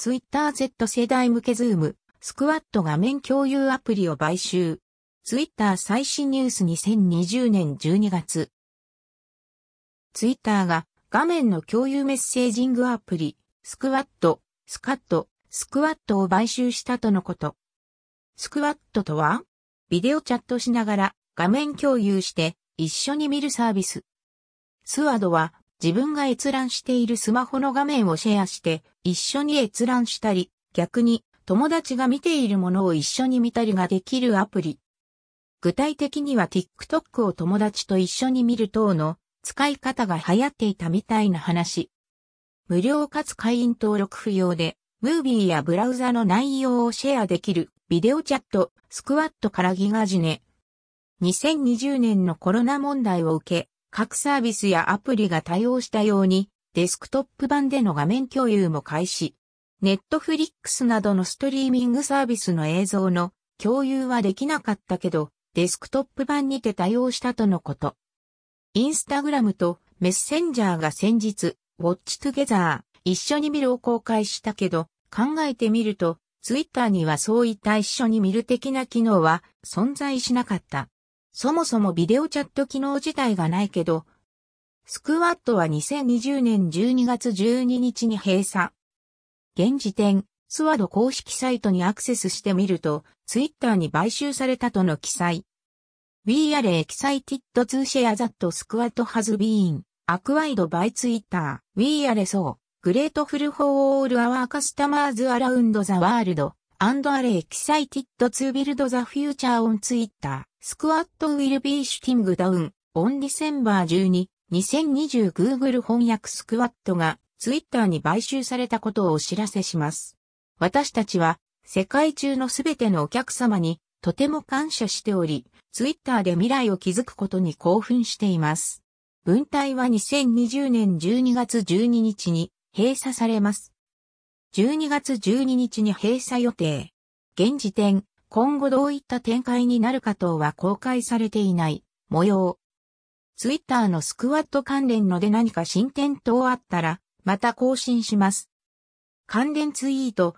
ツイッター Z 世代向けズーム、スクワット画面共有アプリを買収。ツイッター最新ニュース2020年12月。ツイッターが画面の共有メッセージングアプリ、スクワット、スカット、スクワットを買収したとのこと。スクワットとはビデオチャットしながら画面共有して一緒に見るサービス。スワドは自分が閲覧しているスマホの画面をシェアして一緒に閲覧したり、逆に友達が見ているものを一緒に見たりができるアプリ。具体的には TikTok を友達と一緒に見る等の使い方が流行っていたみたいな話。無料かつ会員登録不要で、ムービーやブラウザの内容をシェアできるビデオチャット、スクワットからギガジネ。2020年のコロナ問題を受け、各サービスやアプリが対応したように、デスクトップ版での画面共有も開始。ネットフリックスなどのストリーミングサービスの映像の共有はできなかったけど、デスクトップ版にて対応したとのこと。インスタグラムとメッセンジャーが先日、ウォッチトゥゲザー、一緒に見るを公開したけど、考えてみると、ツイッターにはそういった一緒に見る的な機能は存在しなかった。そもそもビデオチャット機能自体がないけど、スクワットは2020年12月12日に閉鎖。現時点、スワド公式サイトにアクセスしてみると、ツイッターに買収されたとの記載。We are excited to share that Squad has been acquired by Twitter. We are so grateful for all our customers around the world and are excited to build the future on Twitter. Squad will be shutting down on December 12, 2020 Google 翻訳スクワットがツイッターに買収されたことをお知らせします。私たちは世界中のすべてのお客様にとても感謝しており、ツイッターで未来を築くことに興奮しています。文体は2020年12月12日に閉鎖されます。12月12日に閉鎖予定。現時点、今後どういった展開になるか等は公開されていない模様。ツイッターのスクワット関連ので何か進展等あったら、また更新します。関連ツイート、